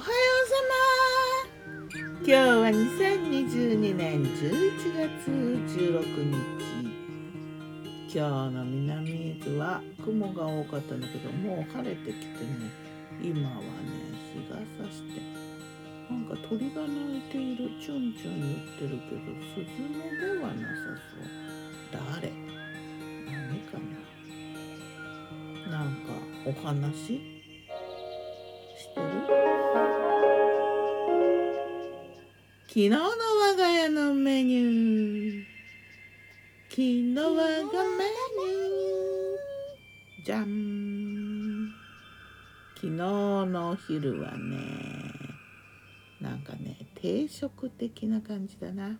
はようさま今日は2022年11月16日今日の南伊豆は雲が多かったんだけどもう晴れてきてね今はね日が差し？てなんか鳥が鳴いているチュンチュン言ってるけどスズメではなさそう誰何かななんかお話してる昨日の我が家のメニュー。昨日我がメニューじゃん昨日のお昼はねなんかね定食的な感じだな。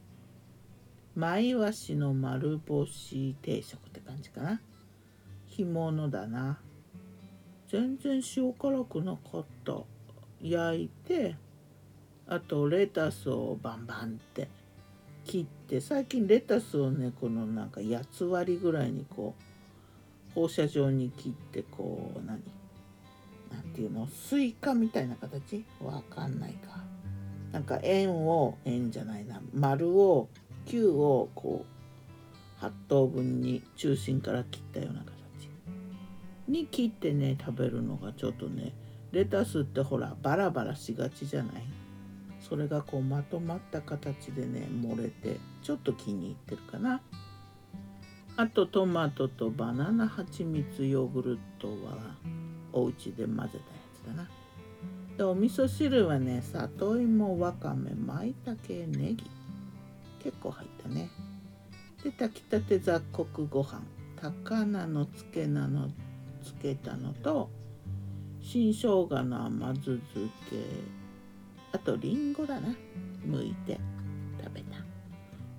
マイワシの丸干し定食って感じかな。干物だな。全然塩辛くなかった。焼いてあとレタスをバンバンって切って最近レタスをねこのなんか八つ割りぐらいにこう放射状に切ってこう何？なんていうの？スイカみたいな形？わかんないか。なんか円を円じゃないな。丸を球をこう8等分に中心から切ったような形。に切ってね食べるのがちょっとねレタスってほらバラバラしがちじゃない？それがこうまとまった形でね漏れてちょっと気に入ってるかな。あとトマトとバナナ蜂蜜ヨーグルトはお家で混ぜたやつだな。でお味噌汁はね里芋わかめまいたけネギ。結構入ったね。で炊きたて雑穀ご飯。高菜の漬けなのつけたのと新生姜の甘酢漬けあとりんごだな。剥いて食べた。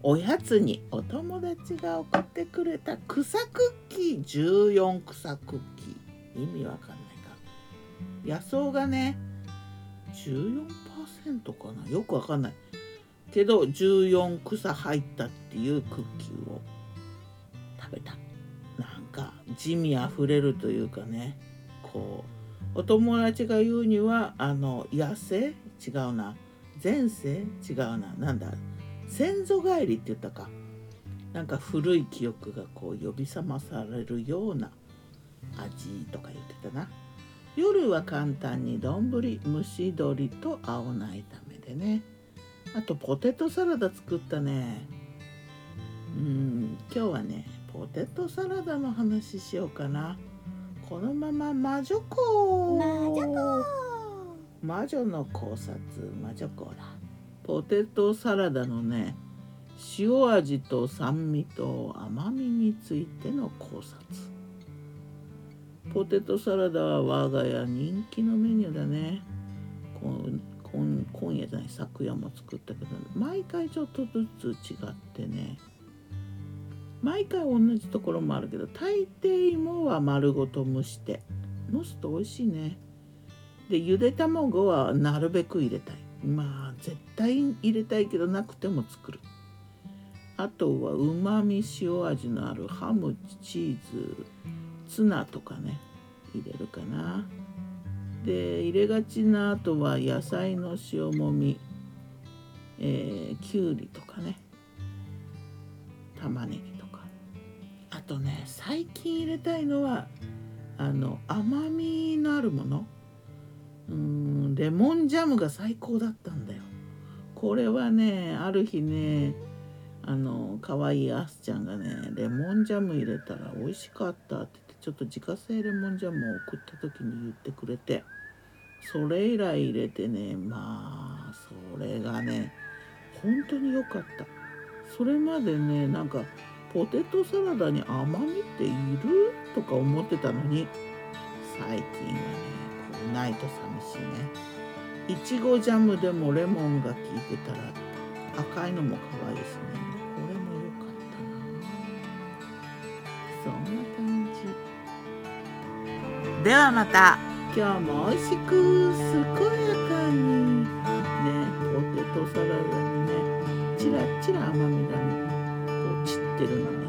おやつにお友達が送ってくれた草クッキー。14草クッキー。意味わかんないか。野草がね14%かな。よくわかんない。けど14草入ったっていうクッキーを食べた。地味あふれるというかねこうお友達が言うにはあの野生違うな。前世？違うな。なんだ？先祖返りって言ったか。なんか古い記憶がこう呼び覚まされるような味とか言ってたな。夜は簡単に丼蒸し鶏と青菜炒めでね。あとポテトサラダ作ったね。うん今日はねポテトサラダの話しようかな。このまま魔女子魔女子魔女の考察。魔女子だ。ポテトサラダのね塩味と酸味と甘みについての考察。ポテトサラダは我が家人気のメニューだね。今夜じゃない昨夜も作ったけど毎回ちょっとずつ違ってね毎回同じところもあるけど大抵芋は丸ごと蒸して蒸すと美味しいね。でゆで卵はなるべく入れたい。まあ絶対入れたいけどなくても作る。あとはうまみ塩味のあるハムチーズツナとかね入れるかな。で入れがちなあとは野菜の塩もみ、えー、きゅうりとかね。玉ねぎ。とね最近入れたいのはあの甘みのあるもの。うんレモンジャムが最高だったんだよ。これはねある日ねあの可愛いアスちゃんがねレモンジャム入れたら美味しかったって言ってちょっと自家製レモンジャムを送った時に言ってくれてそれ以来入れてねまあそれがね本当に良かった。それまでねなんかポテトサラダに甘みっている？とか思ってたのに。最近はねこうないと寂しいね。いちごジャムでもレモンが効いてたら赤いのも可愛いですね。これも良かったな。そんな感じ。ではまた。今日も美味しく健やかに。ねポテトサラダにねチラチラ甘みがねこ